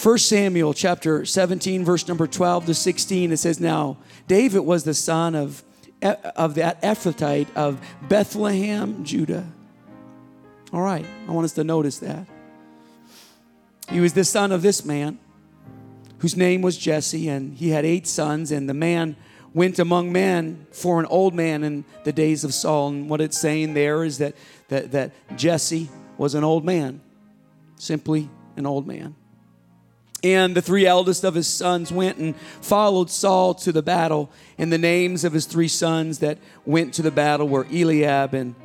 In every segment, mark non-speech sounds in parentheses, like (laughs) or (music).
1 Samuel chapter 17, verse number 12 to 16, it says, Now David was the son of, of that Ephrathite of Bethlehem, Judah. All right, I want us to notice that. He was the son of this man whose name was Jesse, and he had eight sons, and the man went among men for an old man in the days of Saul. And what it's saying there is that, that, that Jesse was an old man, simply an old man. And the three eldest of his sons went and followed Saul to the battle. And the names of his three sons that went to the battle were Eliab. And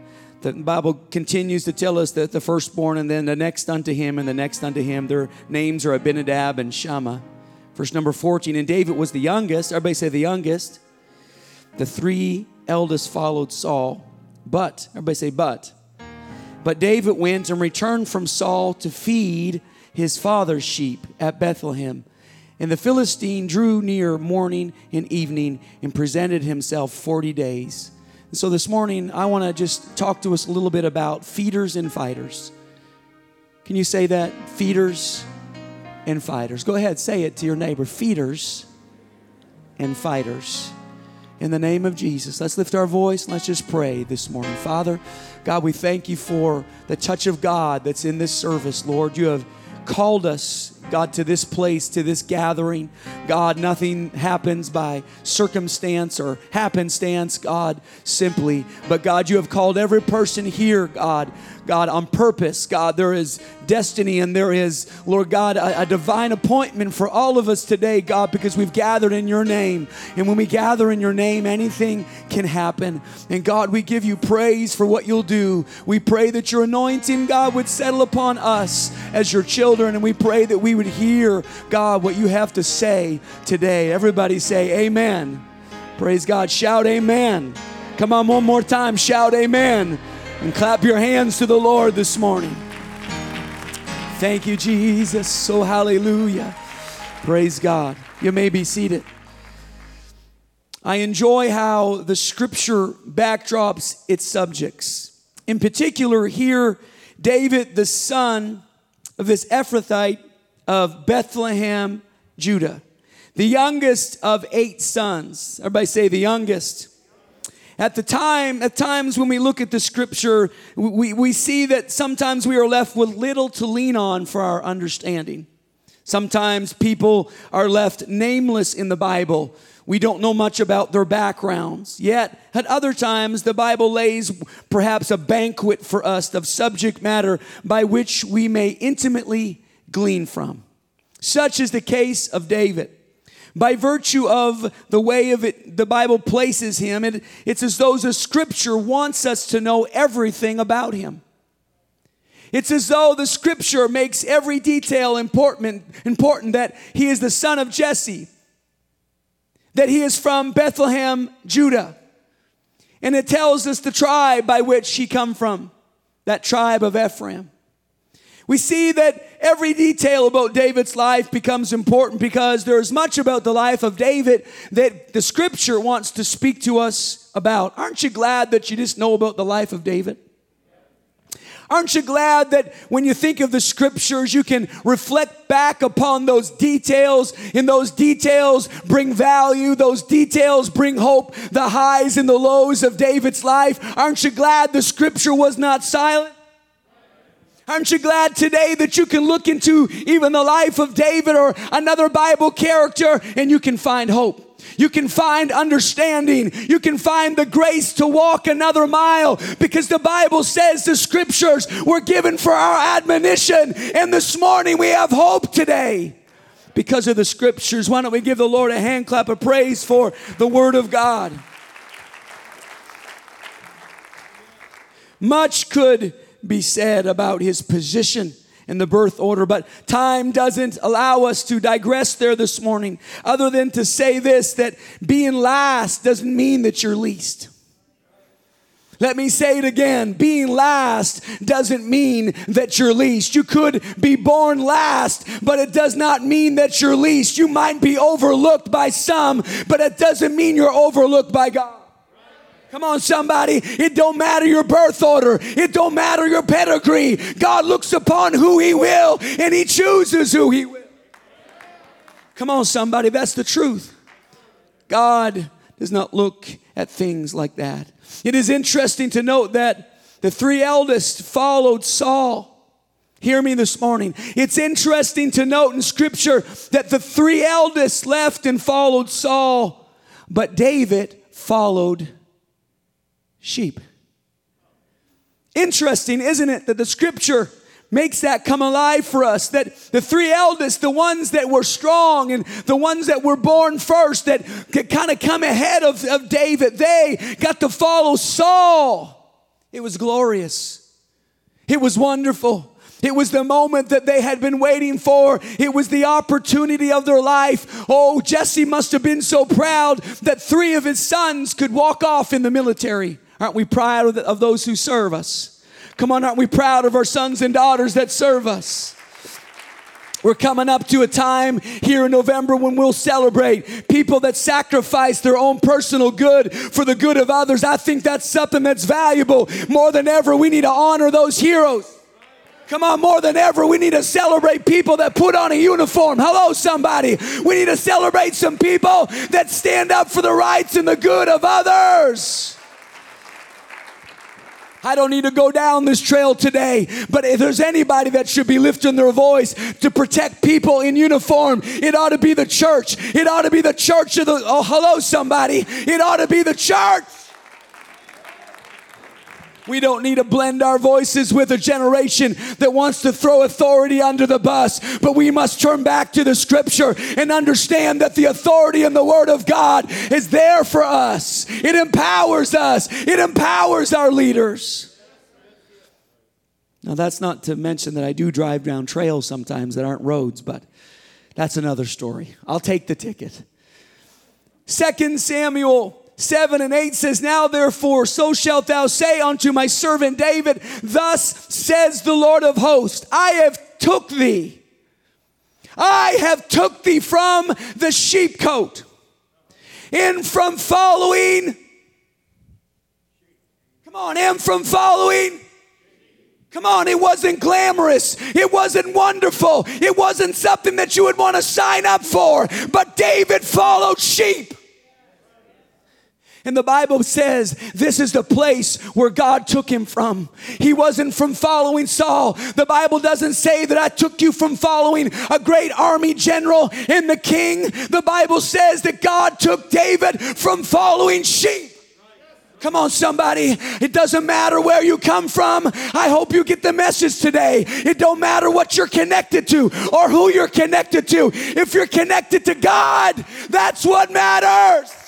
the Bible continues to tell us that the firstborn and then the next unto him and the next unto him, their names are Abinadab and Shammah. Verse number 14. And David was the youngest. Everybody say the youngest. The three eldest followed Saul. But, everybody say, but. But David went and returned from Saul to feed his father's sheep at Bethlehem. And the Philistine drew near morning and evening and presented himself 40 days. And so this morning, I want to just talk to us a little bit about feeders and fighters. Can you say that? Feeders and fighters. Go ahead, say it to your neighbor feeders and fighters. In the name of Jesus, let's lift our voice let's just pray this morning. Father, God, we thank you for the touch of God that's in this service, Lord. You have called us God, to this place, to this gathering. God, nothing happens by circumstance or happenstance, God, simply. But God, you have called every person here, God, God, on purpose. God, there is destiny and there is, Lord God, a, a, divine appointment for all of us today, God, because we've gathered in your name. And when we gather in your name, anything can happen. And God, we give you praise for what you'll do. We pray that your anointing, God, would settle upon us as your children. And we pray that we would hear, God, what you have to say today. Everybody say, Amen. Praise God. Shout, Amen. Come on, one more time. Shout, Amen. And clap your hands to the Lord this morning. Thank you, Jesus. So, hallelujah. Praise God. You may be seated. I enjoy how the scripture backdrops its subjects. In particular, here, David, the son of this Ephrathite of Bethlehem, Judah, the youngest of eight sons. Everybody say the youngest. At the time, at times when we look at the scripture, we, we see that sometimes we are left with little to lean on for our understanding. Sometimes people are left nameless in the Bible. We don't know much about their backgrounds. Yet, at other times, the Bible lays perhaps a banquet for us of subject matter by which we may intimately glean from. Such is the case of David. By virtue of the way of it the bible places him it, it's as though the scripture wants us to know everything about him. It's as though the scripture makes every detail important, important that he is the son of jesse that he is from bethlehem judah. And it tells us the tribe by which he come from that tribe of ephraim we see that every detail about David's life becomes important because there is much about the life of David that the scripture wants to speak to us about. Aren't you glad that you just know about the life of David? Aren't you glad that when you think of the scriptures, you can reflect back upon those details, and those details bring value, those details bring hope, the highs and the lows of David's life? Aren't you glad the scripture was not silent? Aren't you glad today that you can look into even the life of David or another Bible character and you can find hope? You can find understanding. You can find the grace to walk another mile because the Bible says the scriptures were given for our admonition. And this morning we have hope today because of the scriptures. Why don't we give the Lord a hand clap of praise for the Word of God? Much could be said about his position in the birth order, but time doesn't allow us to digress there this morning, other than to say this that being last doesn't mean that you're least. Let me say it again. Being last doesn't mean that you're least. You could be born last, but it does not mean that you're least. You might be overlooked by some, but it doesn't mean you're overlooked by God. Come on, somebody. It don't matter your birth order. It don't matter your pedigree. God looks upon who he will and he chooses who he will. Come on, somebody, that's the truth. God does not look at things like that. It is interesting to note that the three eldest followed Saul. Hear me this morning. It's interesting to note in scripture that the three eldest left and followed Saul, but David followed sheep. Interesting, isn't it, that the scripture makes that come alive for us. That the three eldest, the ones that were strong and the ones that were born first, that could kind of come ahead of, of David, they got to follow Saul. It was glorious, it was wonderful. It was the moment that they had been waiting for. It was the opportunity of their life. Oh, Jesse must have been so proud that three of his sons could walk off in the military. Aren't we proud of, those who serve us? Come on, aren't we proud of our sons and daughters that serve us? We're coming up to a time here in November when we'll celebrate people that sacrifice their own personal good for the good of others. I think that's something that's valuable. More than ever, we need to honor those heroes. Come on, more than ever, we need to celebrate people that put on a uniform. Hello, somebody. We need to celebrate some people that stand up for the rights and the good of others. I don't need to go down this trail today, but if there's anybody that should be lifting their voice to protect people in uniform, it ought to be the church. It ought to be the church of the, oh, hello, somebody. It ought to be the church. We don't need to blend our voices with a generation that wants to throw authority under the bus, but we must turn back to the scripture and understand that the authority in the Word of God is there for us. It empowers us, it empowers our leaders. Now, that's not to mention that I do drive down trails sometimes that aren't roads, but that's another story. I'll take the ticket. Second Samuel 7 and 8 says, Now therefore, so shalt thou say unto my servant David, Thus says the Lord of hosts, I have took thee. I have took thee from the sheepcote and from following. Come on, and from following. Come on, it wasn't glamorous. It wasn't wonderful. It wasn't something that you would want to sign up for. But David followed sheep. And the Bible says this is the place where God took him from. He wasn't from following Saul. The Bible doesn't say that I took you from following a great army general and the king. The Bible says that God took David from following sheep. Come on, somebody. It doesn't matter where you come from. I hope you get the message today. It don't matter what you're connected to or who you're connected to. If you're connected to God, that's what matters.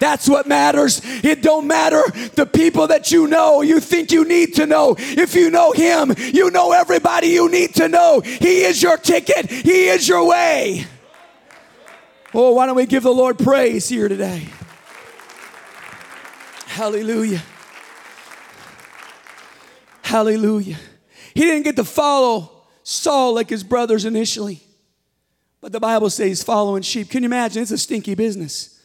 That's what matters. It don't matter the people that you know, you think you need to know. If you know him, you know everybody you need to know. He is your ticket. He is your way. Oh, why don't we give the Lord praise here today? Hallelujah. Hallelujah. He didn't get to follow Saul like his brothers initially. But the Bible says following sheep. Can you imagine? It's a stinky business.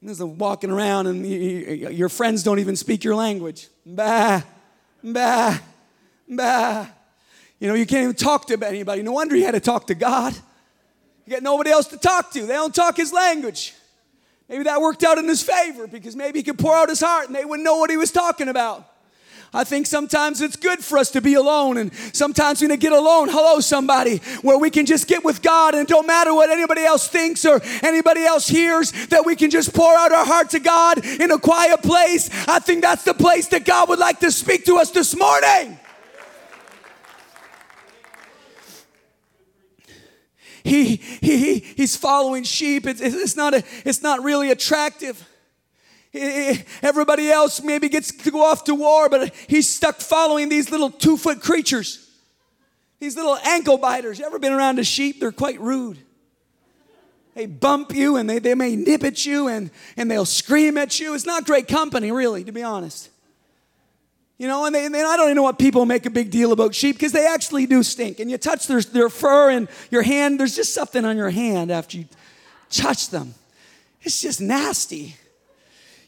There's a walking around and your friends don't even speak your language. Bah, bah, bah. You know, you can't even talk to anybody. No wonder he had to talk to God. You got nobody else to talk to. They don't talk his language. Maybe that worked out in his favor because maybe he could pour out his heart and they wouldn't know what he was talking about. I think sometimes it's good for us to be alone, and sometimes we need to get alone. Hello, somebody, where we can just get with God, and don't matter what anybody else thinks or anybody else hears, that we can just pour out our heart to God in a quiet place. I think that's the place that God would like to speak to us this morning. He, he, he, he's following sheep. It's, it's, not a, it's not really attractive. Everybody else maybe gets to go off to war, but he's stuck following these little two foot creatures. These little ankle biters. You ever been around a sheep? They're quite rude. They bump you and they, they may nip at you and, and they'll scream at you. It's not great company, really, to be honest. You know, and, they, and I don't even know what people make a big deal about sheep because they actually do stink. And you touch their, their fur and your hand, there's just something on your hand after you touch them. It's just nasty.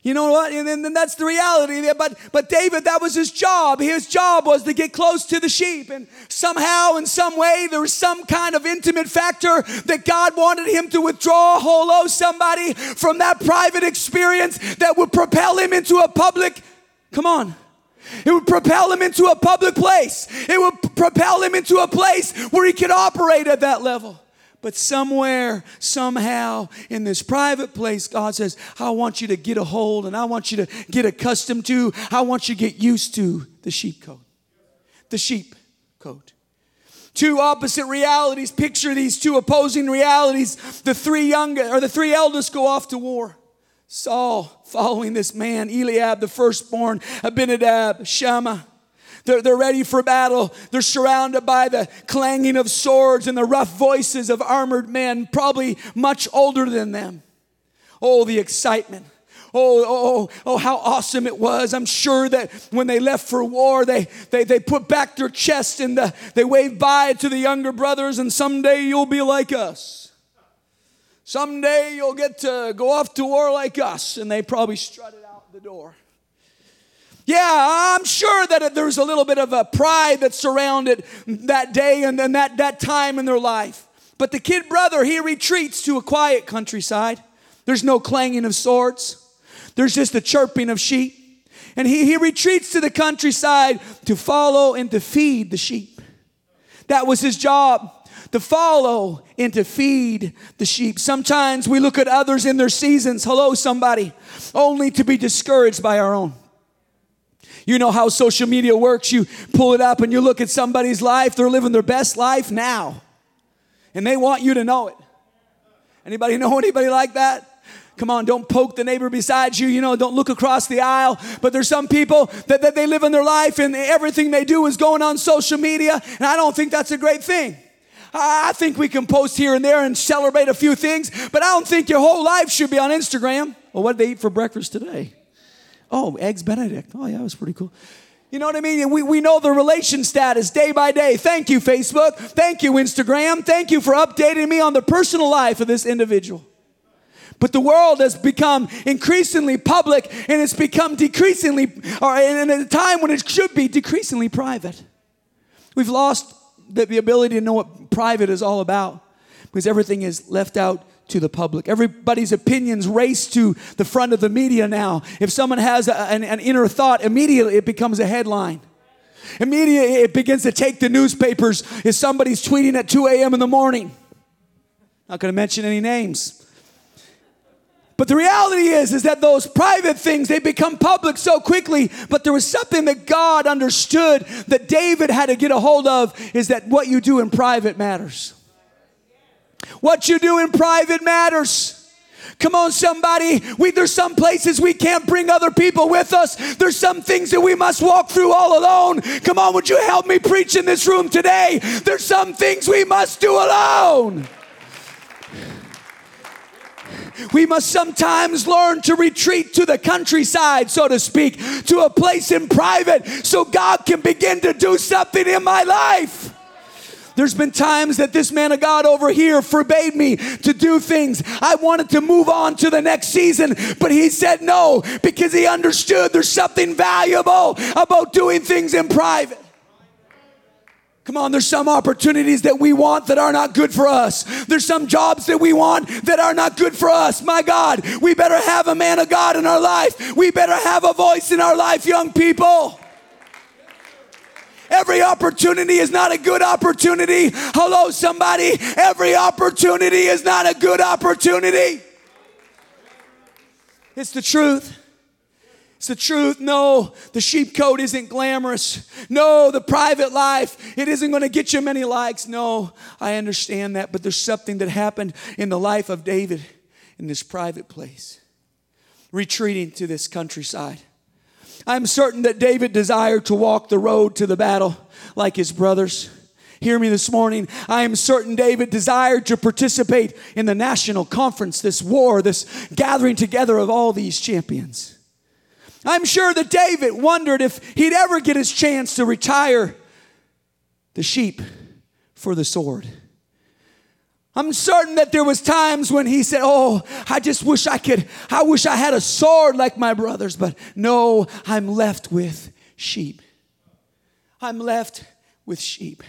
You know what? And then that's the reality. But, but David, that was his job. His job was to get close to the sheep. And somehow, in some way, there was some kind of intimate factor that God wanted him to withdraw, hello, somebody, from that private experience that would propel him into a public, come on. It would propel him into a public place. It would propel him into a place where he could operate at that level. But somewhere, somehow, in this private place, God says, I want you to get a hold and I want you to get accustomed to, I want you to get used to the sheepcote. The sheep coat. Two opposite realities. Picture these two opposing realities. The three young or the three eldest go off to war. Saul following this man, Eliab, the firstborn, Abinadab, Shammah. They're, they're ready for battle. They're surrounded by the clanging of swords and the rough voices of armored men, probably much older than them. Oh, the excitement. Oh, oh, oh, oh, how awesome it was. I'm sure that when they left for war, they, they, they put back their chest and the, they waved bye to the younger brothers, and someday you'll be like us. Someday you'll get to go off to war like us. And they probably strutted out the door. Yeah, I'm sure that there's a little bit of a pride that surrounded that day and then that, that time in their life. But the kid brother, he retreats to a quiet countryside. There's no clanging of swords, there's just the chirping of sheep. And he, he retreats to the countryside to follow and to feed the sheep. That was his job to follow and to feed the sheep. Sometimes we look at others in their seasons, hello, somebody, only to be discouraged by our own. You know how social media works. You pull it up and you look at somebody's life. They're living their best life now. And they want you to know it. Anybody know (laughs) anybody like that? Come on, don't poke the neighbor beside you. You know, don't look across the aisle. But there's some people that, that they live in their life and everything they do is going on social media. And I don't think that's a great thing. I think we can post here and there and celebrate a few things, but I don't think your whole life should be on Instagram. Well, what did they eat for breakfast today? Oh, eggs Benedict. Oh, yeah, that was pretty cool. You know what I mean? We, we know the relation status day by day. Thank you, Facebook. Thank you, Instagram. Thank you for updating me on the personal life of this individual. But the world has become increasingly public and it's become decreasingly, or in a time when it should be decreasingly private. We've lost the, the ability to know what private is all about because everything is left out to the public. Everybody's opinions race to the front of the media now. If someone has a, an, an inner thought, immediately it becomes a headline. Immediately it begins to take the newspapers if somebody's tweeting at 2 a.m. in the morning. Not going to mention any names. But the reality is, is that those private things, they become public so quickly. But there was something that God understood that David had to get a hold of is that what you do in private matters. What you do in private matters. Come on, somebody. We, there's some places we can't bring other people with us. There's some things that we must walk through all alone. Come on, would you help me preach in this room today? There's some things we must do alone. We must sometimes learn to retreat to the countryside, so to speak, to a place in private so God can begin to do something in my life. There's been times that this man of God over here forbade me to do things. I wanted to move on to the next season, but he said no because he understood there's something valuable about doing things in private. Come on, there's some opportunities that we want that are not good for us. There's some jobs that we want that are not good for us. My God, we better have a man of God in our life. We better have a voice in our life, young people. Every opportunity is not a good opportunity. Hello, somebody. Every opportunity is not a good opportunity. It's the truth. It's the truth. No, the sheepcote isn't glamorous. No, the private life, it isn't going to get you many likes. No, I understand that, but there's something that happened in the life of David in this private place, retreating to this countryside. I'm certain that David desired to walk the road to the battle like his brothers. Hear me this morning. I am certain David desired to participate in the national conference, this war, this gathering together of all these champions. I'm sure that David wondered if he'd ever get his chance to retire the sheep for the sword. I'm certain that there was times when he said, "Oh, I just wish I could I wish I had a sword like my brothers, but no, I'm left with sheep. I'm left with sheep."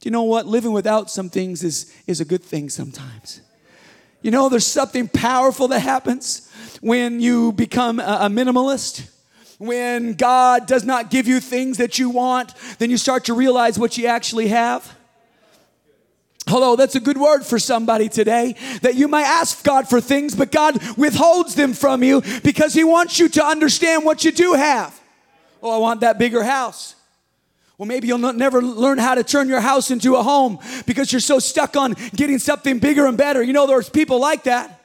Do you know what? Living without some things is is a good thing sometimes. You know, there's something powerful that happens when you become a, a minimalist. When God does not give you things that you want, then you start to realize what you actually have. Hello, that's a good word for somebody today. That you might ask God for things, but God withholds them from you because He wants you to understand what you do have. Oh, I want that bigger house. Well, maybe you'll not, never learn how to turn your house into a home because you're so stuck on getting something bigger and better. You know, there's people like that.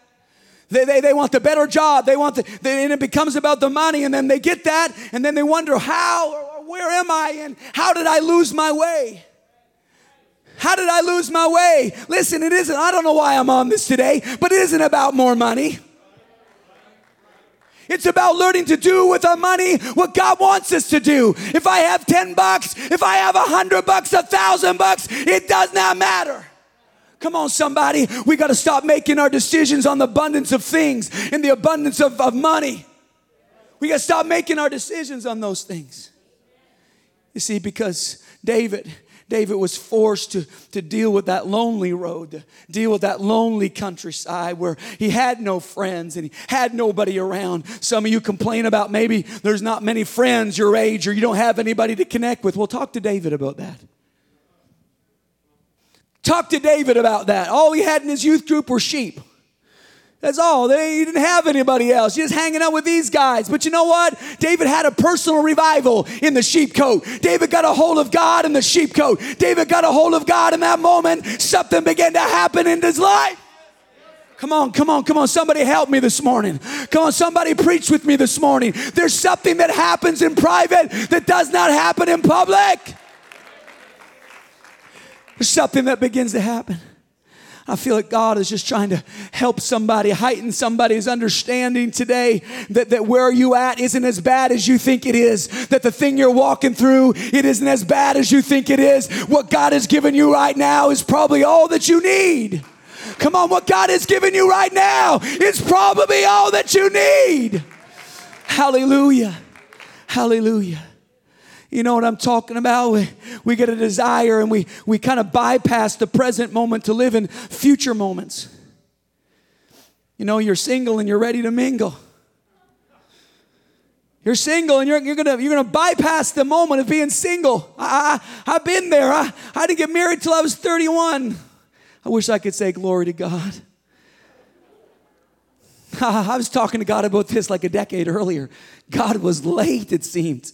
They, they, they want the better job. They want the, they, and it becomes about the money, and then they get that, and then they wonder, how or where am I, and how did I lose my way? How did I lose my way? Listen, it isn't, I don't know why I'm on this today, but it isn't about more money. It's about learning to do with our money what God wants us to do. If I have 10 bucks, if I have a hundred bucks, a thousand bucks, it does not matter. Come on, somebody. We got to stop making our decisions on the abundance of things and the abundance of, of money. We got to stop making our decisions on those things. You see, because David, David was forced to, to deal with that lonely road, deal with that lonely countryside where he had no friends and he had nobody around. Some of you complain about maybe there's not many friends your age or you don't have anybody to connect with. Well, talk to David about that. Talk to David about that. All he had in his youth group were sheep. That's all. They, he didn't have anybody else. Was hanging out with these guys. But you know what? David had a personal revival in the sheepcote. David got a hold of God in the sheepcote. David got a hold of God in that moment. Something began to happen in his life. Come on, come on, come on. Somebody help me this morning. Come on, somebody preach with me this morning. There's something that happens in private that does not happen in public. There's something that begins to happen. I feel like God is just trying to help somebody, heighten somebody's understanding today that, that where you at isn't as bad as you think it is. That the thing you're walking through, it isn't as bad as you think it is. What God has given you right now is probably all that you need. Come on, what God has given you right now is probably all that you need. Hallelujah. Hallelujah. You know what I'm talking about? We, we get a desire and we, we kind of bypass the present moment to live in future moments. You know, you're single and you're ready to mingle. You're single and you're, you're gonna you're gonna bypass the moment of being single. I, I, have been there. I, I didn't get married till I was 31. I wish I could say glory to God. (laughs) I was talking to God about this like a decade earlier. God was late, it seemed.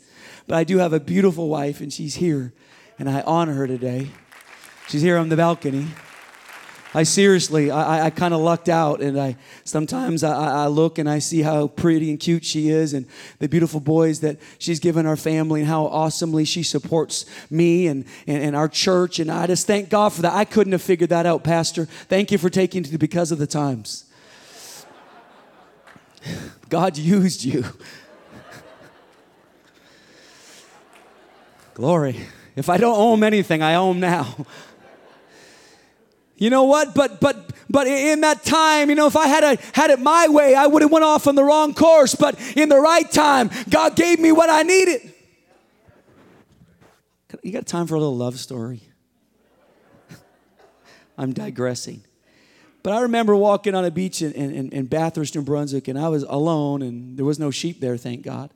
But I do have a beautiful wife, and she's here, and I honor her today. She's here on the balcony. I seriously, I, I kind of lucked out, and I sometimes I, I, look and I see how pretty and cute she is, and the beautiful boys that she's given our family, and how awesomely she supports me and, and, and our church. And I just thank God for that. I couldn't have figured that out, Pastor. Thank you for taking to because of the times. (laughs) God used you. Glory. If I don't owe him anything, I owe him now. You know what? But but but in that time, you know, if I had a, had it my way, I would have went off on the wrong course. But in the right time, God gave me what I needed. You got time for a little love story? (laughs) I'm digressing. But I remember walking on a beach in, in, in Bathurst, New Brunswick, and I was alone, and there was no sheep there, thank God.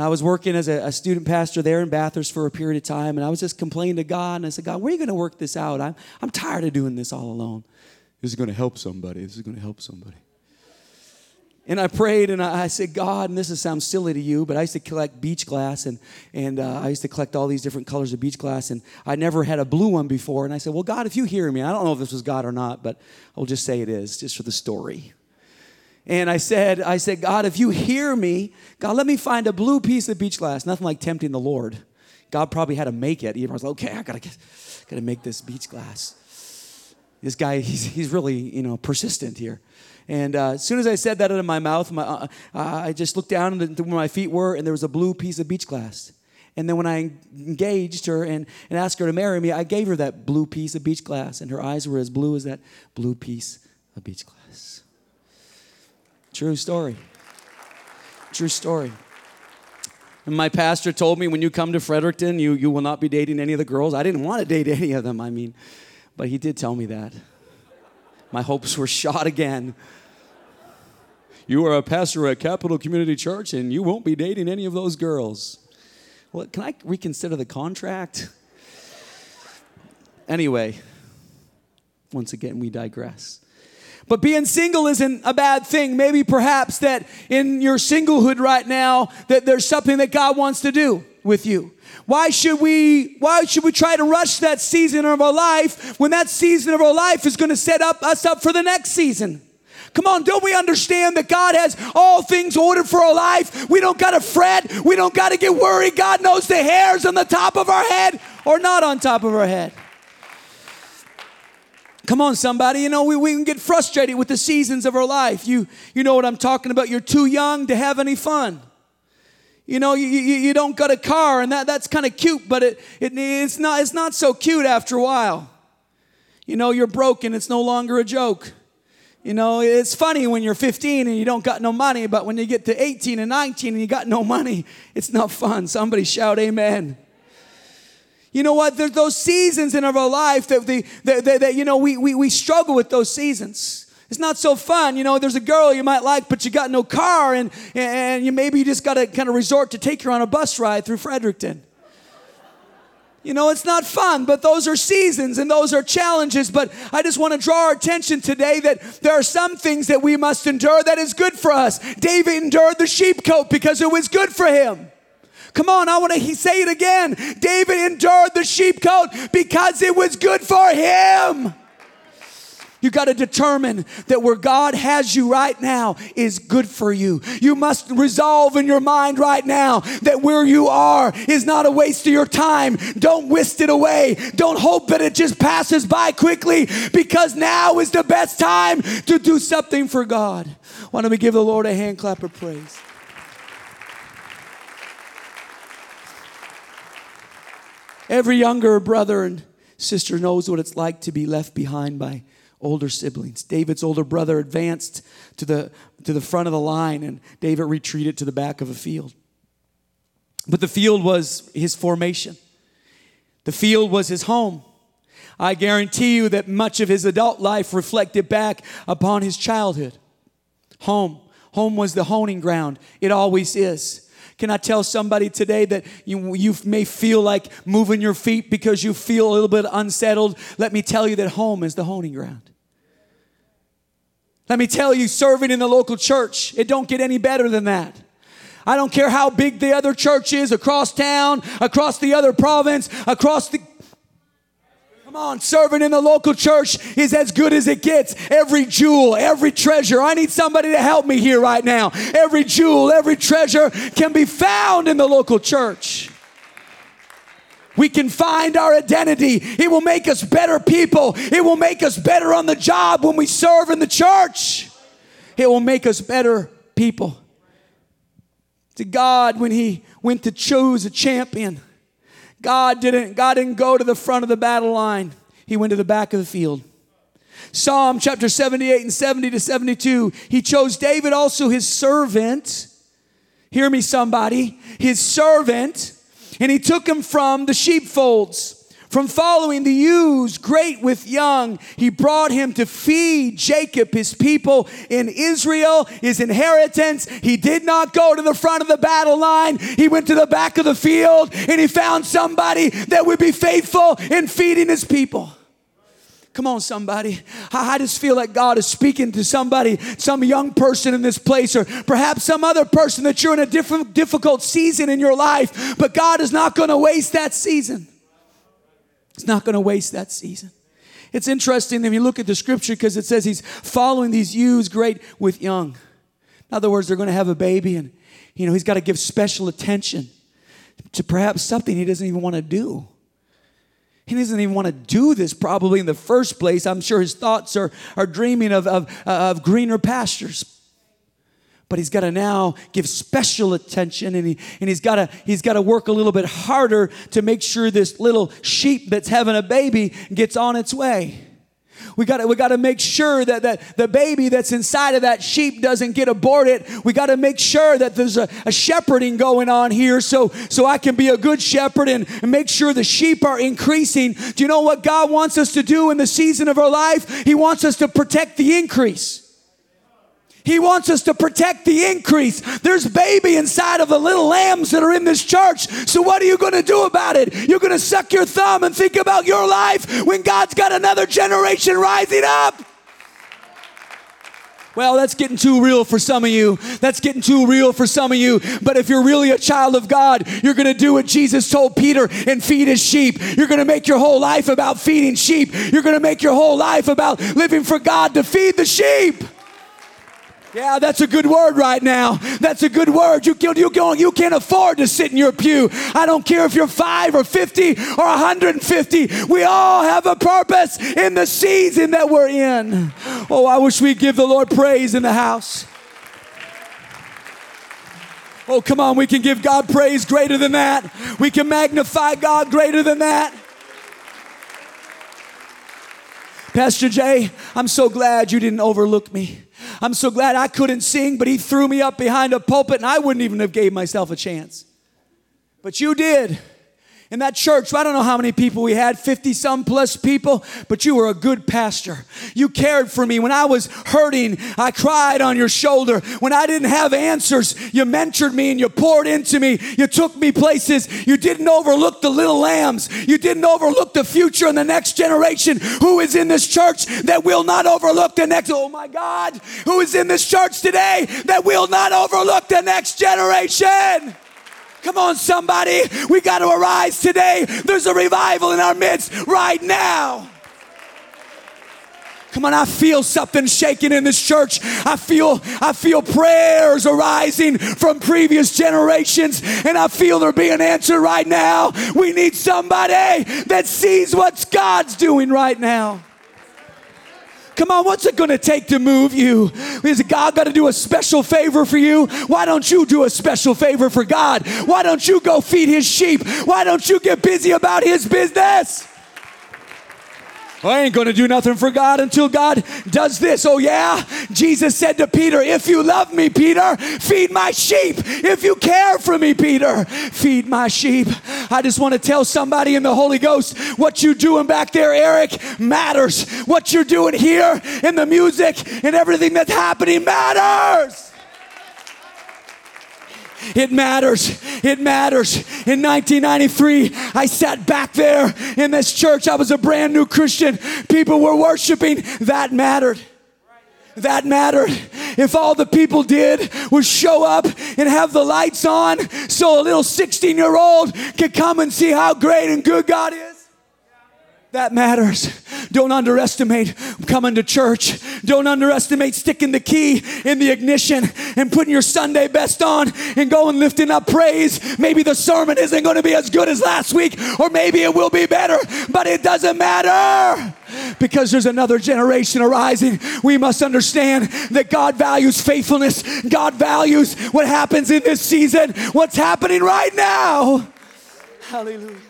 And I was working as a, a, student pastor there in Bathurst for a period of time, and I was just complaining to God, and I said, God, where are you going to work this out? I'm, I'm tired of doing this all alone. This is going to help somebody. This is going to help somebody. And I prayed and I, I said, God, and this sounds silly to you, but I used to collect beach glass and, and uh, I used to collect all these different colors of beach glass, and I never had a blue one before. And I said, Well, God, if you hear me, I don't know if this was God or not, but I'll just say it is, just for the story. And I said, I said, God, if you hear me, God, let me find a blue piece of beach glass. Nothing like tempting the Lord. God probably had to make it. Was like, okay, I gotta get, gotta make this beach glass. This guy, he's, he's really, you know, persistent here. And uh, as soon as I said that out of my mouth, my, uh, uh I just looked down to where my feet were, and there was a blue piece of beach glass. And then when I engaged her and, and asked her to marry me, I gave her that blue piece of beach glass, and her eyes were as blue as that blue piece of beach glass. True story. True story. And my pastor told me when you come to Fredericton, you, you will not be dating any of the girls. I didn't want to date any of them, I mean, but he did tell me that. My hopes were (laughs) shot again. You are a pastor at Capital Community Church and you won't be dating any of those girls. Well, can I reconsider the contract? Anyway, once again, we digress. But being single isn't a bad thing. Maybe perhaps that in your singlehood right now, that there's something that God wants to do with you. Why should we why should we try to rush that season of our life when that season of our life is going to set up us up for the next season? Come on, don't we understand that God has all things ordered for our life? We don't got to fret. We don't got to get worried. God knows the hairs on the top of our head or not on top of our head. Come on, somebody. You know, we, we can get frustrated with the seasons of our life. You, you know what I'm talking about. You're too young to have any fun. You know, you, you, you don't got a car, and that, that's kind of cute, but it, it, it's, not, it's not so cute after a while. You know, you're broken, it's no longer a joke. You know, it's funny when you're 15 and you don't got no money, but when you get to 18 and 19 and you got no money, it's not fun. Somebody shout amen. You know what? There's those seasons in our life that, they, that, that, that you know, we, we, we struggle with those seasons. It's not so fun. You know, there's a girl you might like, but you got no car, and, and you maybe you just got to kind of resort to take her on a bus ride through Fredericton. You know, it's not fun, but those are seasons and those are challenges. But I just want to draw our attention today that there are some things that we must endure that is good for us. David endured the sheepcote because it was good for him. Come on, I want to say it again. David endured the sheepcote because it was good for him. You got to determine that where God has you right now is good for you. You must resolve in your mind right now that where you are is not a waste of your time. Don't waste it away. Don't hope that it just passes by quickly because now is the best time to do something for God. Why don't we give the Lord a hand clap of praise? Every younger brother and sister knows what it's like to be left behind by older siblings. David's older brother advanced to the, to the front of the line, and David retreated to the back of a field. But the field was his formation, the field was his home. I guarantee you that much of his adult life reflected back upon his childhood. Home. Home was the honing ground. It always is. Can I tell somebody today that you, you may feel like moving your feet because you feel a little bit unsettled? Let me tell you that home is the honing ground. Let me tell you, serving in the local church, it don't get any better than that. I don't care how big the other church is across town, across the other province, across the Come on, serving in the local church is as good as it gets. Every jewel, every treasure. I need somebody to help me here right now. Every jewel, every treasure can be found in the local church. We can find our identity. It will make us better people. It will make us better on the job when we serve in the church. It will make us better people. To God, when He went to choose a champion, God didn't, God didn't go to the front of the battle line, He went to the back of the field. Psalm chapter 78 and 70 to 72, He chose David also, His servant. Hear me, somebody. His servant and he took him from the sheepfolds. From following the ewes, great with young, he brought him to feed Jacob, his people in Israel, his inheritance. He did not go to the front of the battle line. He went to the back of the field and he found somebody that would be faithful in feeding his people. Come on, somebody. I, just feel like God is speaking to somebody, some young person in this place, or perhaps some other person that you're in a different, difficult season in your life, but God is not going to waste that season. He's not going to waste that season. It's interesting if you look at the scripture because it says he's following these ewes great with young. In other words, they're going to have a baby, and you know he's got to give special attention to perhaps something he doesn't even want to do. He doesn't even want to do this probably in the first place. I'm sure his thoughts are, are dreaming of, of, of greener pastures. But he's got to now give special attention and, he, and he's got to he's got to work a little bit harder to make sure this little sheep that's having a baby gets on its way we got we to make sure that, that the baby that's inside of that sheep doesn't get aborted. We got to make sure that there's a, a, shepherding going on here so, so I can be a good shepherd and, and make sure the sheep are increasing. Do you know what God wants us to do in the season of our life? He wants us to protect the increase. He wants us to protect the increase. There's baby inside of the little lambs that are in this church. So what are you going to do about it? You're going to suck your thumb and think about your life when God's got another generation rising up. Well, that's getting too real for some of you. That's getting too real for some of you. But if you're really a child of God, you're going to do what Jesus told Peter and feed his sheep. You're going to make your whole life about feeding sheep. You're going to make your whole life about living for God to feed the sheep. Yeah, that's a good word right now. That's a good word. You, you, you, can't afford to sit in your pew. I don't care if you're five or 50 or 150. We all have a purpose in the season that we're in. Oh, I wish we'd give the Lord praise in the house. Oh, come on, we can give God praise greater than that. We can magnify God greater than that. Pastor Jay, I'm so glad you didn't overlook me. I'm so glad I couldn't sing, but he threw me up behind a pulpit and I wouldn't even have gave myself a chance. But you did in that church, I don't know how many people we had, 50 some plus people, but you were a good pastor. You cared for me. When I was hurting, I cried on your shoulder. When I didn't have answers, you mentored me and you poured into me. You took me places. You didn't overlook the little lambs. You didn't overlook the future and the next generation who is in this church that will not overlook the next. Oh my God, who is in this church today that will not overlook the next generation? Come on, somebody. We got to arise today. There's a revival in our midst right now. Come on, I feel something shaking in this church. I feel I feel prayers arising from previous generations and I feel they're being answered right now. We need somebody that sees what God's doing right now. Come on, what's it going to take to move you? Is God got to do a special favor for you? Why don't you do a special favor for God? Why don't you go feed his sheep? Why don't you get busy about his business? I ain't to do nothing for God until God does this. Oh, yeah? Jesus said to Peter, If you love me, Peter, feed my sheep. If you care for me, Peter, feed my sheep. I just want to tell somebody in the Holy Ghost what you're doing back there, Eric, matters. What you're doing here in the music and everything that's happening matters. It matters. It matters. In 1993, I sat back there in this church. I was a brand new Christian. People were worshiping. That mattered. That mattered. If all the people did was show up and have the lights on so a little 16 year old could come and see how great and good God is. That matters. Don't underestimate coming to church. Don't underestimate sticking the key in the ignition and putting your Sunday best on and going lifting up praise. Maybe the sermon isn't going to be as good as last week, or maybe it will be better, but it doesn't matter because there's another generation arising. We must understand that God values faithfulness, God values what happens in this season, what's happening right now. Hallelujah.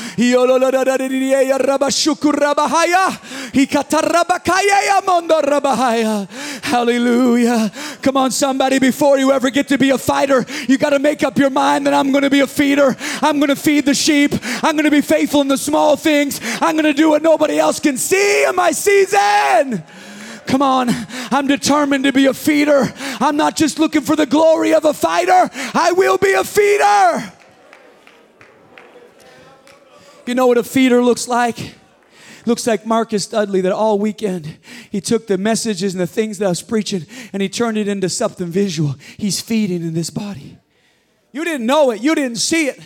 Hallelujah. Come on, somebody, before you ever get to be a fighter, you got to make up your mind that I'm going to be a feeder. I'm going to feed the sheep. I'm going to be faithful in the small things. I'm going to do what nobody else can see in my season. Come on, I'm determined to be a feeder. I'm not just looking for the glory of a fighter, I will be a feeder. You know what a feeder looks like? Looks like Marcus Dudley that all weekend he took the messages and the things that I was preaching and he turned it into something visual. He's feeding in this body. You didn't know it, you didn't see it.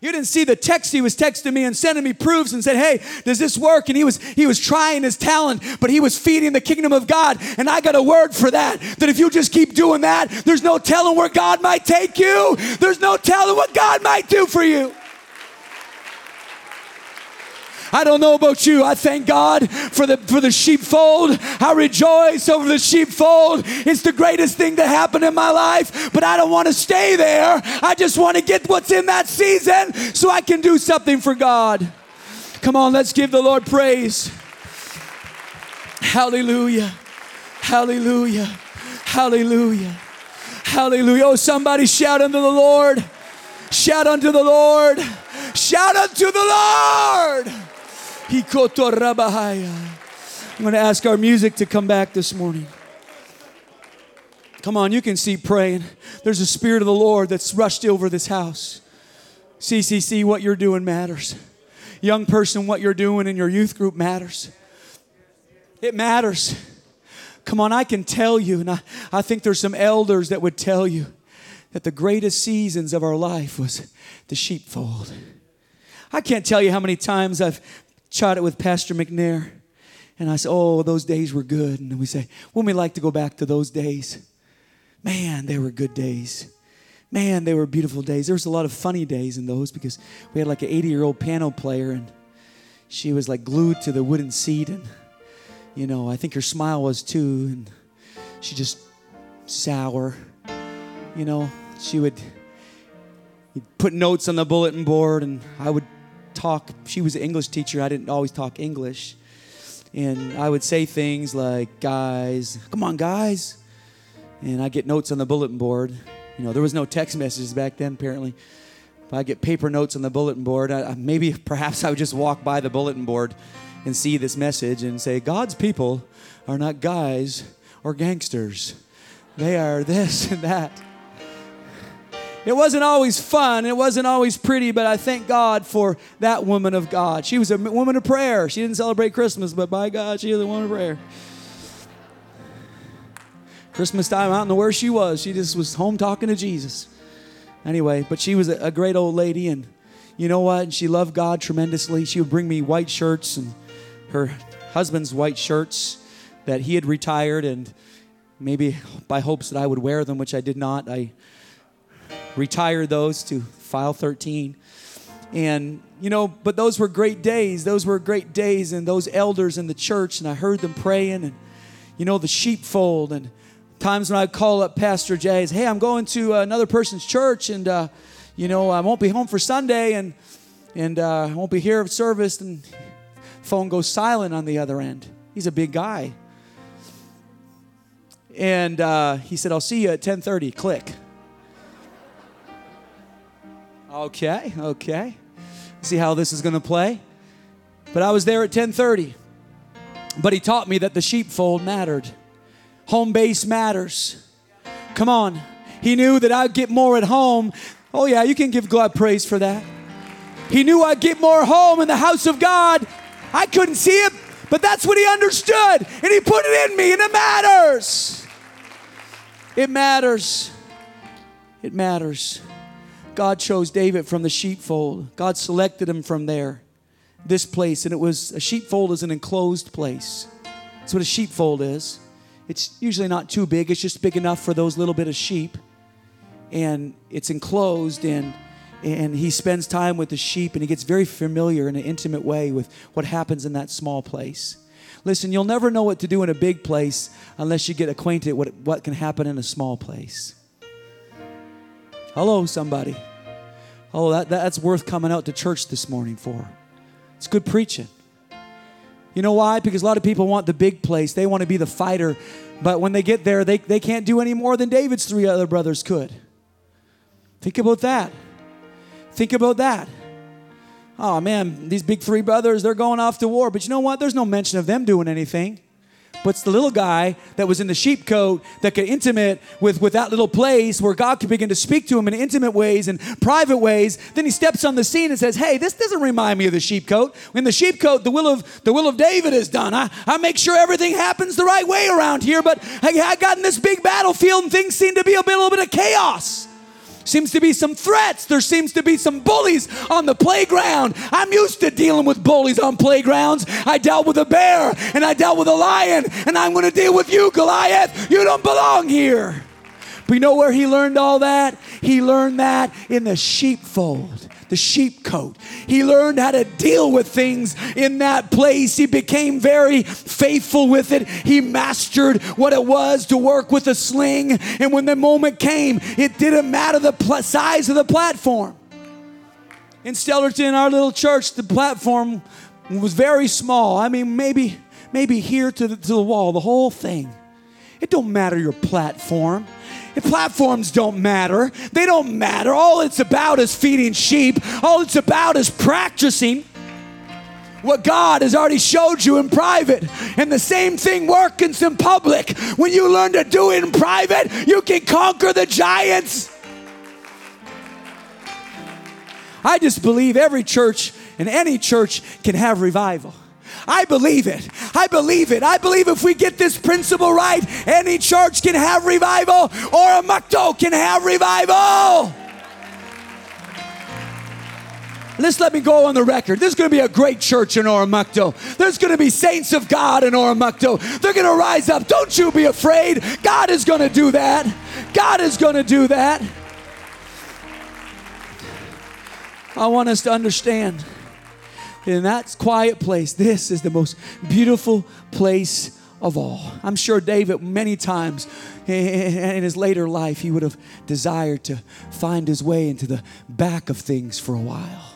You didn't see the text he was texting me and sending me proofs and said, "Hey, does this work?" And he was he was trying his talent, but he was feeding the kingdom of God. And I got a word for that. That if you just keep doing that, there's no telling where God might take you. There's no telling what God might do for you. I don't know about you. I thank God for the for the sheepfold. I rejoice over the sheepfold. It's the greatest thing that happened in my life, but I don't want to stay there. I just want to get what's in that season so I can do something for God. Come on, let's give the Lord praise. Hallelujah. Hallelujah. Hallelujah. Hallelujah. Oh, somebody shout unto the Lord. Shout unto the Lord. Shout unto the Lord. I'm going to ask our music to come back this morning. Come on, you can see praying. There's a spirit of the Lord that's rushed over this house. CCC, what you're doing matters. Young person, what you're doing in your youth group matters. It matters. Come on, I can tell you, and I, I think there's some elders that would tell you that the greatest seasons of our life was the sheepfold. I can't tell you how many times I've chatted with Pastor McNair, and I said, Oh, those days were good. And we say, Wouldn't we like to go back to those days? Man, they were good days. Man, they were beautiful days. There was a lot of funny days in those because we had like an 80 year old piano player, and she was like glued to the wooden seat. And, you know, I think her smile was too. And she just sour. You know, she would put notes on the bulletin board, and I would talk. She was an English teacher. I didn't always talk English. And I would say things like, guys, come on, guys. And I get notes on the bulletin board. You know, there was no text messages back then, apparently. I get paper notes on the bulletin board. I, maybe, (laughs) perhaps I would just walk by the bulletin board and see this message and say, God's people are not guys or gangsters. They are this and that. It wasn't always fun, it wasn't always pretty, but I thank God for that woman of God. She was a woman of prayer. She didn't celebrate Christmas, but by God, she was a woman of prayer. Christmas time, I don't know where she was. She just was home talking to Jesus. Anyway, but she was a, great old lady, and you know what? She loved God tremendously. She would bring me white shirts and her husband's white shirts that he had retired, and maybe by hopes that I would wear them, which I did not. I retired those to file 13. And, you know, but those were great days. Those were great days, and those elders in the church, and I heard them praying, and, you know, the sheepfold, and times when I'd call up Pastor Jay, hey, I'm going to another person's church, and, uh, you know, I won't be home for Sunday, and, and uh, I won't be here at service, and phone goes silent on the other end. He's a big guy. And uh, he said, I'll see you at 1030. Click. Okay, okay. See how this is going to play? But I was there at 10:30. But he taught me that the sheepfold mattered. Home base matters. Come on. He knew that I'd get more at home. Oh yeah, you can give God praise for that. He knew I'd get more home in the house of God. I couldn't see it, but that's what he understood. And he put it in me, and it matters. It matters. It matters. God chose David from the sheepfold. God selected him from there, this place. And it was a sheepfold is an enclosed place. That's what a sheepfold is. It's usually not too big, it's just big enough for those little bit of sheep. And it's enclosed and and he spends time with the sheep and he gets very familiar in an intimate way with what happens in that small place. Listen, you'll never know what to do in a big place unless you get acquainted with what can happen in a small place. Hello, somebody. Oh, that, that's worth coming out to church this morning for. It's good preaching. You know why? Because a lot of people want the big place. They want to be the fighter. But when they get there, they, they can't do any more than David's three other brothers could. Think about that. Think about that. Oh man, these big three brothers, they're going off to war. But you know what? There's no mention of them doing anything. But it's the little guy that was in the sheepcote that could intimate with, with that little place where God could begin to speak to him in intimate ways and private ways. Then he steps on the scene and says, Hey, this doesn't remind me of the sheepcote. In the sheepcote, the will of the will of David is done. I, I make sure everything happens the right way around here, but I, I got in this big battlefield and things seem to be a, bit, a little bit of chaos. Seems to be some threats. There seems to be some bullies on the playground. I'm used to dealing with bullies on playgrounds. I dealt with a bear and I dealt with a lion, and I'm going to deal with you, Goliath. You don't belong here. But you know where he learned all that? He learned that in the sheepfold the sheepcote. He learned how to deal with things in that place. He became very faithful with it. He mastered what it was to work with a sling. And when the moment came, it didn't matter the pl- size of the platform. In Stellarton, our little church, the platform was very small. I mean, maybe maybe here to the, to the wall, the whole thing. It don't matter your platform. Platforms don't matter. They don't matter. All it's about is feeding sheep. All it's about is practicing what God has already showed you in private. And the same thing works in public. When you learn to do it in private, you can conquer the giants. I just believe every church and any church can have revival. I believe it. I believe it. I believe if we get this principle right, any church can have revival Oromocto can have revival. Let's let me go on the record. There's going to be a great church in Oromocto. There's going to be saints of God in Oromocto. They're going to rise up. Don't you be afraid. God is going to do that. God is going to do that. I want us to understand in that quiet place, this is the most beautiful place of all. I'm sure David, many times in his later life, he would have desired to find his way into the back of things for a while.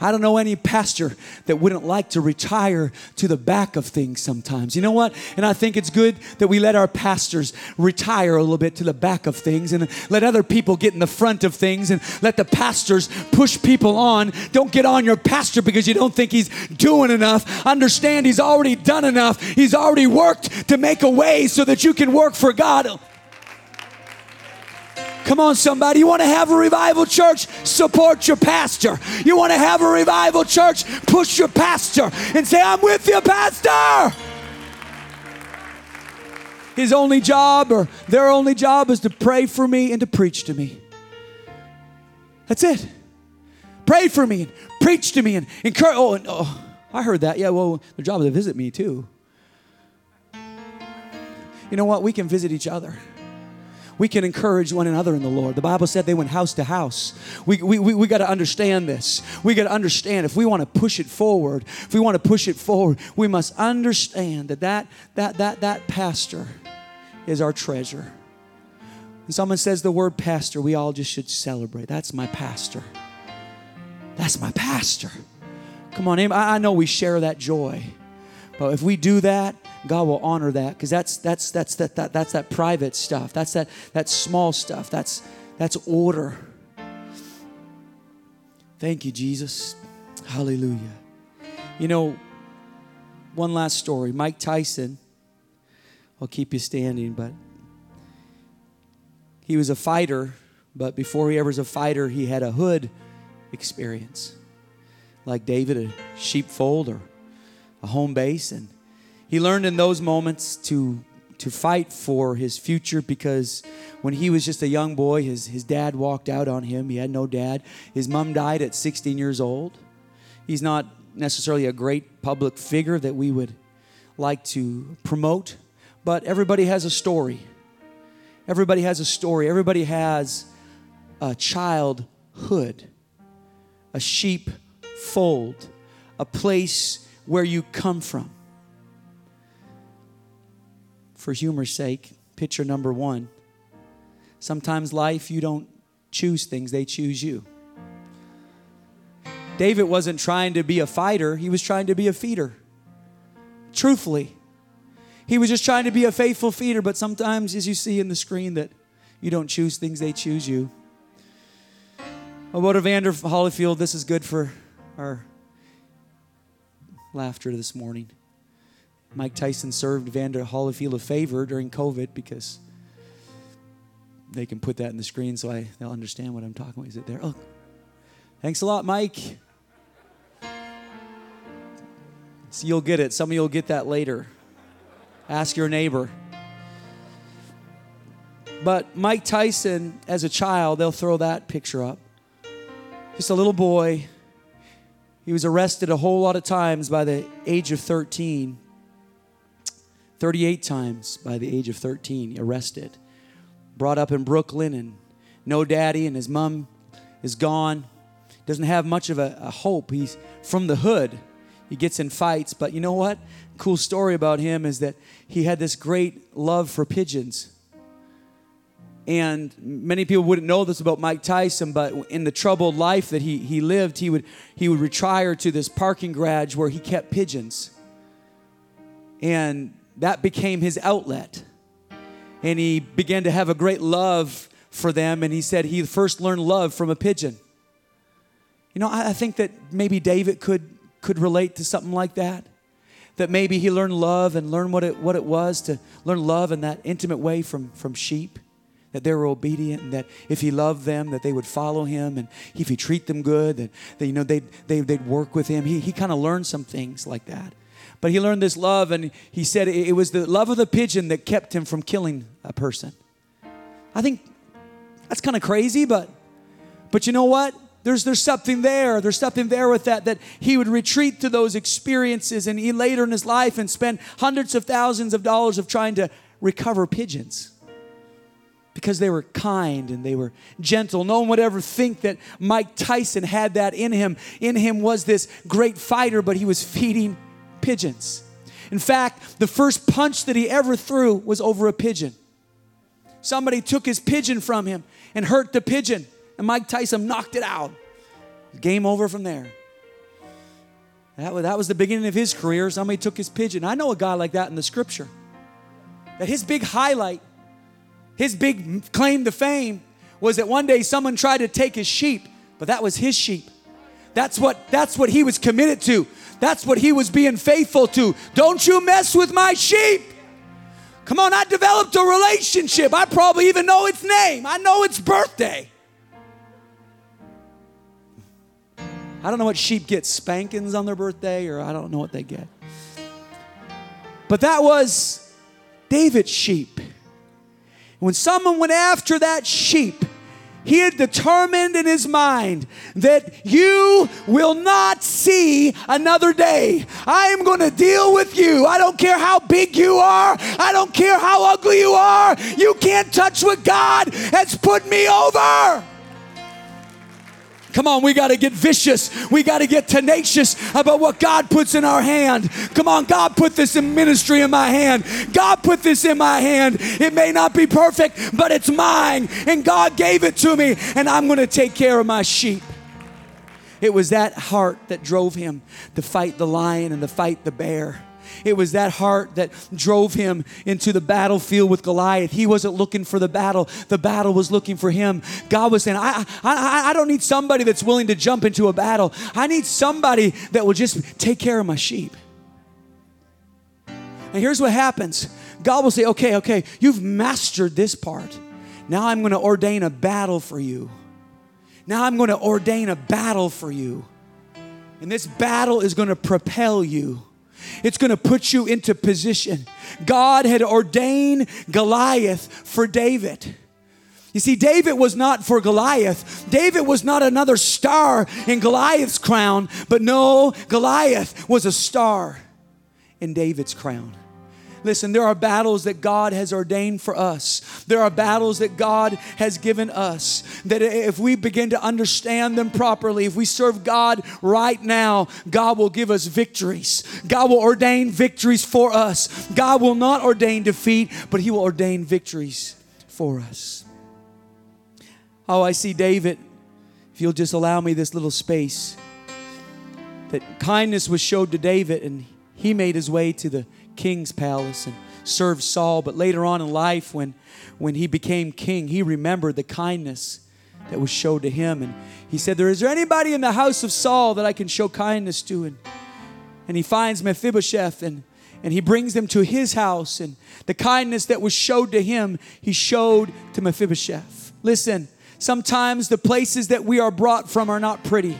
I don't know any pastor that wouldn't like to retire to the back of things sometimes. You know what? And I think it's good that we let our pastors retire a little bit to the back of things and let other people get in the front of things and let the pastors push people on. Don't get on your pastor because you don't think he's doing enough. Understand he's already done enough. He's already worked to make a way so that you can work for God. Come on, somebody. You want to have a revival church? Support your pastor. You want to have a revival church? Push your pastor and say, I'm with you, pastor. His only job or their only job is to pray for me and to preach to me. That's it. Pray for me and preach to me and encourage. Oh, and, oh, I heard that. Yeah, well, their job is to visit me too. You know what? We can visit each other we can encourage one another in the Lord. The Bible said they went house to house. We, we, we, we got to understand this. We got to understand if we want to push it forward, if we want to push it forward, we must understand that that, that, that, that pastor is our treasure. When someone says the word pastor, we all just should celebrate. That's my pastor. That's my pastor. Come on, I know we share that joy. But if we do that, God will honor that because that's that's that's that, that that's that private stuff. That's that that small stuff. That's that's order. Thank you, Jesus. Hallelujah. You know, one last story. Mike Tyson. I'll keep you standing, but he was a fighter, but before he ever was a fighter, he had a hood experience. Like David, a sheepfold or a home base and he learned in those moments to to fight for his future because when he was just a young boy, his, his dad walked out on him. He had no dad. His mom died at 16 years old. He's not necessarily a great public figure that we would like to promote, but everybody has a story. Everybody has a story. Everybody has a childhood, a sheep fold, a place where you come from for humor's sake, picture number one. Sometimes life, you don't choose things, they choose you. David wasn't trying to be a fighter, he was trying to be a feeder. Truthfully, he was just trying to be a faithful feeder, but sometimes, as you see in the screen, that you don't choose things, they choose you. About Evander Holyfield, this is good for our laughter this morning. Mike Tyson served Vander Holyfield a favor during COVID because they can put that in the screen so I, they'll understand what I'm talking about. Is it there? Oh, thanks a lot, Mike. So you'll get it. Some of you will get that later. Ask your neighbor. But Mike Tyson, as a child, they'll throw that picture up. Just a little boy. He was arrested a whole lot of times by the age of 13. 38 times by the age of 13, arrested. Brought up in Brooklyn and no daddy, and his mom is gone. Doesn't have much of a, a hope. He's from the hood. He gets in fights, but you know what? Cool story about him is that he had this great love for pigeons. And many people wouldn't know this about Mike Tyson, but in the troubled life that he, he lived, he would, he would retire to this parking garage where he kept pigeons. And that became his outlet. And he began to have a great love for them. And he said he first learned love from a pigeon. You know, I, I think that maybe David could, could relate to something like that. That maybe he learned love and learned what it, what it was to learn love in that intimate way from, from sheep that they were obedient and that if he loved them that they would follow him and if he treat them good that, that you know they'd, they, they'd work with him he, he kind of learned some things like that but he learned this love, and he said it was the love of the pigeon that kept him from killing a person. I think that's kind of crazy, but but you know what? There's there's something there. There's something there with that that he would retreat to those experiences, and he later in his life and spend hundreds of thousands of dollars of trying to recover pigeons because they were kind and they were gentle. No one would ever think that Mike Tyson had that in him. In him was this great fighter, but he was feeding pigeons. In fact, the first punch that he ever threw was over a pigeon. Somebody took his pigeon from him and hurt the pigeon, and Mike Tyson knocked it out. Game over from there. That was, that was the beginning of his career. Somebody took his pigeon. I know a guy like that in the scripture. That his big highlight, his big claim to fame was that one day someone tried to take his sheep, but that was his sheep. That's what that's what he was committed to. That's what he was being faithful to. Don't you mess with my sheep. Come on, I developed a relationship. I probably even know its name. I know its birthday. I don't know what sheep get spankings on their birthday, or I don't know what they get. But that was David's sheep. When someone went after that sheep, he had determined in his mind that you will not see another day. I am going to deal with you. I don't care how big you are, I don't care how ugly you are. You can't touch what God has put me over. Come on, we got to get vicious. We got to get tenacious about what God puts in our hand. Come on, God put this in ministry in my hand. God put this in my hand. It may not be perfect, but it's mine. And God gave it to me, and I'm going to take care of my sheep. It was that heart that drove him to fight the lion and to fight the bear. It was that heart that drove him into the battlefield with Goliath. He wasn't looking for the battle, the battle was looking for him. God was saying, I, I, I don't need somebody that's willing to jump into a battle. I need somebody that will just take care of my sheep. And here's what happens God will say, Okay, okay, you've mastered this part. Now I'm going to ordain a battle for you. Now I'm going to ordain a battle for you. And this battle is going to propel you. It's going to put you into position. God had ordained Goliath for David. You see, David was not for Goliath. David was not another star in Goliath's crown, but no, Goliath was a star in David's crown. Listen, there are battles that God has ordained for us. There are battles that God has given us. That if we begin to understand them properly, if we serve God right now, God will give us victories. God will ordain victories for us. God will not ordain defeat, but He will ordain victories for us. Oh, I see David. If you'll just allow me this little space, that kindness was showed to David, and he made his way to the king's palace and served Saul. But later on in life, when, when he became king, he remembered the kindness that was showed to him. And he said, There is there anybody in the house of Saul that I can show kindness to? And, and he finds Mephibosheth and, and he brings them to his house. And the kindness that was showed to him, he showed to Mephibosheth. Listen, sometimes the places that we are brought from are not pretty.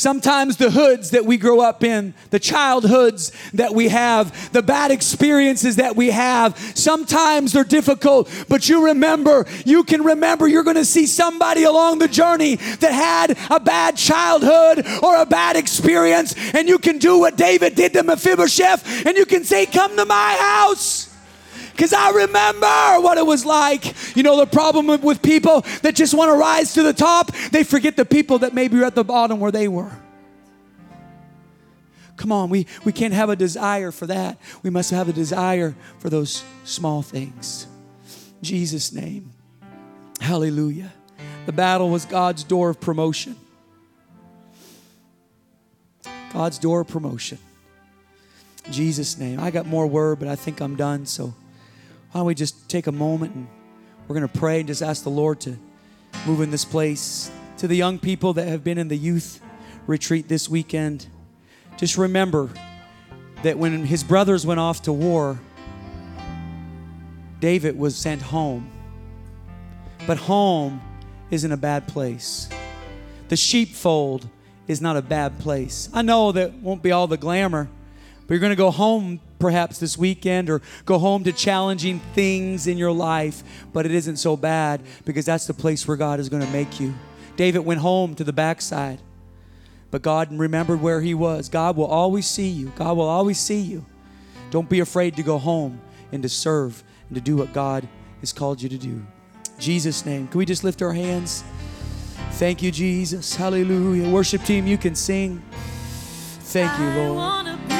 Sometimes the hoods that we grow up in, the childhoods that we have, the bad experiences that we have, sometimes they're difficult, but you remember, you can remember you're going to see somebody along the journey that had a bad childhood or a bad experience, and you can do what David did to Mephibosheth, and you can say, Come to my house because I remember what it was like. You know, the problem with people that just want to rise to the top, they forget the people that maybe are at the bottom where they were. Come on, we, we can't have a desire for that. We must have a desire for those small things. Jesus' name. Hallelujah. The battle was God's door of promotion. God's door of promotion. Jesus' name. I got more word, but I think I'm done. So why don't we just take a moment and we're going to pray and just ask the Lord to move in this place. To the young people that have been in the youth retreat this weekend, just remember that when his brothers went off to war, David was sent home. But home isn't a bad place. The sheepfold is not a bad place. I know that won't be all the glamour, but you're going to go home perhaps this weekend or go home to challenging things in your life, but it isn't so bad because that's the place where God is going to make you. David went home to the backside, but God remembered where he was. God will always see you. God will always see you. Don't be afraid to go home and to serve and to do what God has called you to do. Jesus' name. Can we just lift our hands? Thank you, Jesus. Hallelujah. Worship team, you can sing. Thank you, Lord.